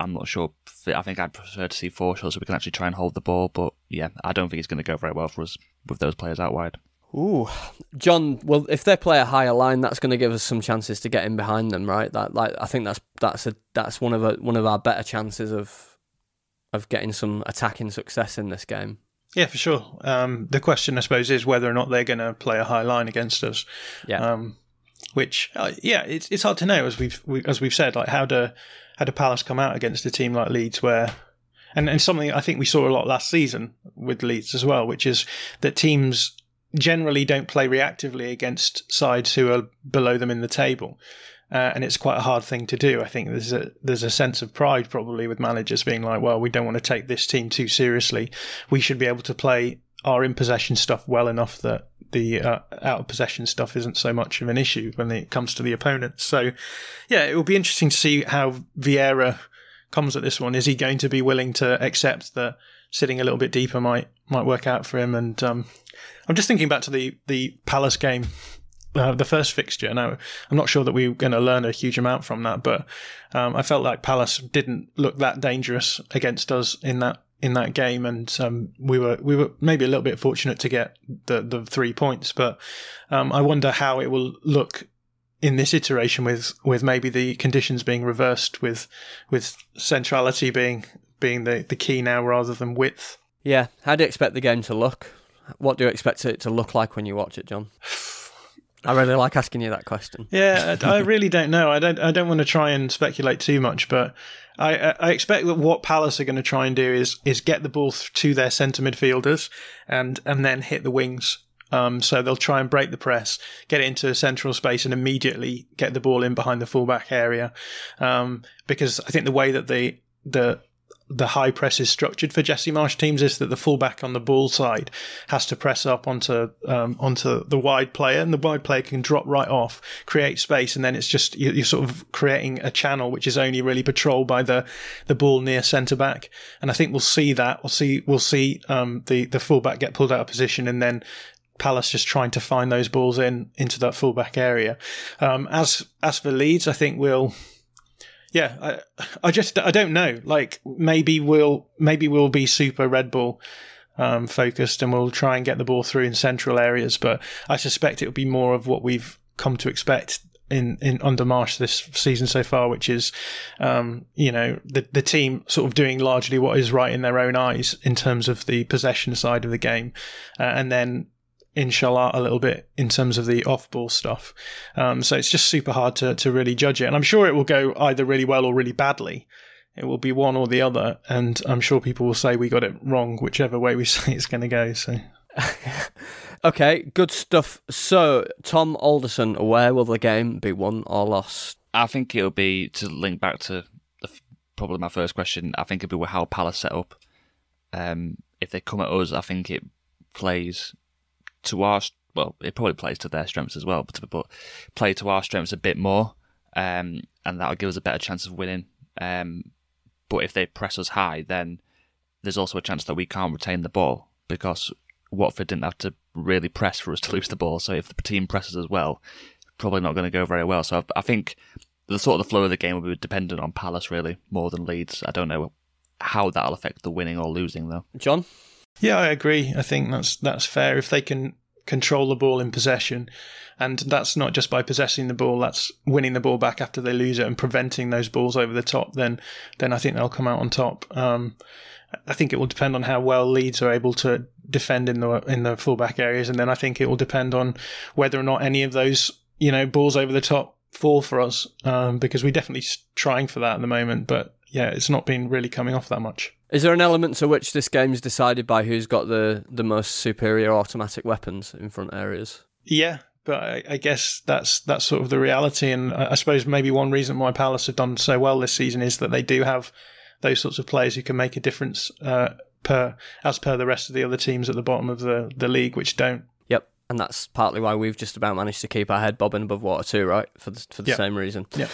I'm not sure, I think I'd prefer to see Forshaw so we can actually try and hold the ball. But yeah, I don't think it's going to go very well for us with those players out wide. Ooh, John. Well, if they play a higher line, that's going to give us some chances to get in behind them, right? That, like, I think that's that's a that's one of a, one of our better chances of of getting some attacking success in this game. Yeah, for sure. Um, the question, I suppose, is whether or not they're going to play a high line against us. Yeah. Um, which, uh, yeah, it's it's hard to know as we've we, as we've said. Like, how do how do Palace come out against a team like Leeds, where and and something I think we saw a lot last season with Leeds as well, which is that teams generally don't play reactively against sides who are below them in the table uh, and it's quite a hard thing to do. I think there's a there's a sense of pride probably with managers being like, well, we don't want to take this team too seriously. We should be able to play our in possession stuff well enough that the uh, out of possession stuff isn't so much of an issue when it comes to the opponents. So, yeah, it will be interesting to see how Vieira comes at this one. Is he going to be willing to accept that sitting a little bit deeper might might work out for him? And um, I'm just thinking back to the the Palace game uh, the first fixture. Now, I'm not sure that we are going to learn a huge amount from that, but um, I felt like Palace didn't look that dangerous against us in that in that game, and um, we were we were maybe a little bit fortunate to get the the three points. But um, I wonder how it will look in this iteration with with maybe the conditions being reversed, with with centrality being being the the key now rather than width. Yeah, how do you expect the game to look? What do you expect it to look like when you watch it, John? I really like asking you that question. Yeah, I really don't know. I don't. I don't want to try and speculate too much, but I, I expect that what Palace are going to try and do is is get the ball to their centre midfielders and and then hit the wings. Um, so they'll try and break the press, get it into a central space, and immediately get the ball in behind the fullback area. Um, because I think the way that the the the high press is structured for Jesse Marsch teams is that the fullback on the ball side has to press up onto um, onto the wide player, and the wide player can drop right off, create space, and then it's just you're sort of creating a channel which is only really patrolled by the the ball near centre back. And I think we'll see that. We'll see we'll see um, the the fullback get pulled out of position, and then Palace just trying to find those balls in into that fullback area. Um, as as for Leeds, I think we'll yeah, I, I just I don't know. Like maybe we'll maybe we'll be super Red Bull um, focused and we'll try and get the ball through in central areas. But I suspect it will be more of what we've come to expect in, in under Marsch this season so far, which is, um, you know, the the team sort of doing largely what is right in their own eyes in terms of the possession side of the game, uh, and then inshallah a little bit in terms of the off ball stuff. Um, so it's just super hard to to really judge it, and I'm sure it will go either really well or really badly. It will be one or the other, and I'm sure people will say we got it wrong, whichever way we say it's going to go. So. Okay, good stuff. So, Tom Alderson, where will the game be won or lost? I think it'll be to link back to the, probably my first question. I think it'll be how Palace set up. Um, if they come at us, I think it plays to our well, it probably plays to their strengths as well, but, but play to our strengths a bit more, um, and that'll give us a better chance of winning. Um, but if they press us high, then there's also a chance that we can't retain the ball because Watford didn't have to really press for us to lose the ball. So if the team presses as well, probably not going to go very well. So I think the sort of the flow of the game will be dependent on Palace really more than Leeds. I don't know how that'll affect the winning or losing though. John? Yeah, I agree. I think that's that's fair. If they can control the ball in possession, and that's not just by possessing the ball, that's winning the ball back after they lose it and preventing those balls over the top. Then, then I think they'll come out on top. Um, I think it will depend on how well Leeds are able to defend in the in the fullback areas, and then I think it will depend on whether or not any of those you know balls over the top fall for us, um, because we're definitely trying for that at the moment. But yeah, it's not been really coming off that much. Is there an element to which this game is decided by who's got the the most superior automatic weapons in front areas? Yeah, but I, I, guess that's that's sort of the reality. And I suppose maybe one reason why Palace have done so well this season is that they do have those sorts of players who can make a difference uh, per as per the rest of the other teams at the bottom of the, the league, which don't. Yep, and that's partly why we've just about managed to keep our head bobbing above water too, right? For the for the yep. same reason. Yeah.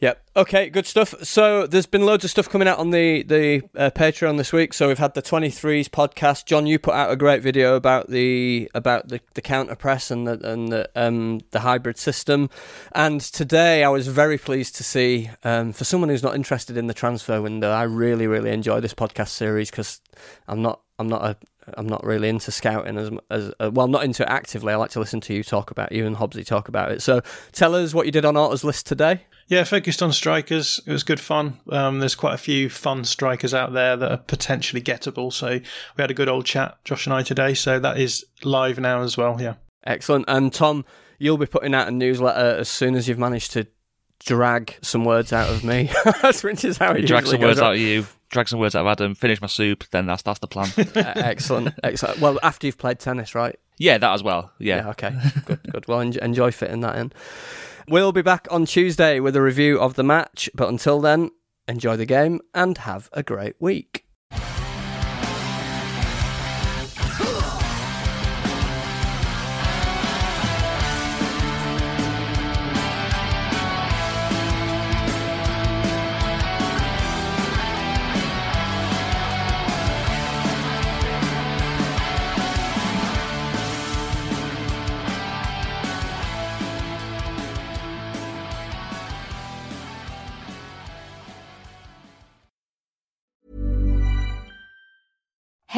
Yep. Okay. Good stuff. So there's been loads of stuff coming out on the the uh, Patreon this week. So we've had the 23s podcast. John, you put out a great video about the about the, the counter press and the and the um the hybrid system. And today I was very pleased to see um for someone who's not interested in the transfer window, I really really enjoy this podcast series because I'm not I'm not a I'm not really into scouting as as uh, well. Not into it actively. I like to listen to you talk about you and Hobbsy talk about it. So tell us what you did on Orta's list today. Yeah, focused on strikers. It was good fun. Um, there's quite a few fun strikers out there that are potentially gettable. So we had a good old chat, Josh and I, today. So that is live now as well. Yeah. Excellent. And Tom, you'll be putting out a newsletter as soon as you've managed to drag some words out of me. Which is how it drag some words out of you. Drag some words out of Adam. Finish my soup. Then that's that's the plan. uh, excellent. Excellent. Well, after you've played tennis, right? Yeah, that as well. Yeah. yeah okay. Good. Good. Well, enjoy fitting that in. We'll be back on Tuesday with a review of the match, but until then, enjoy the game and have a great week.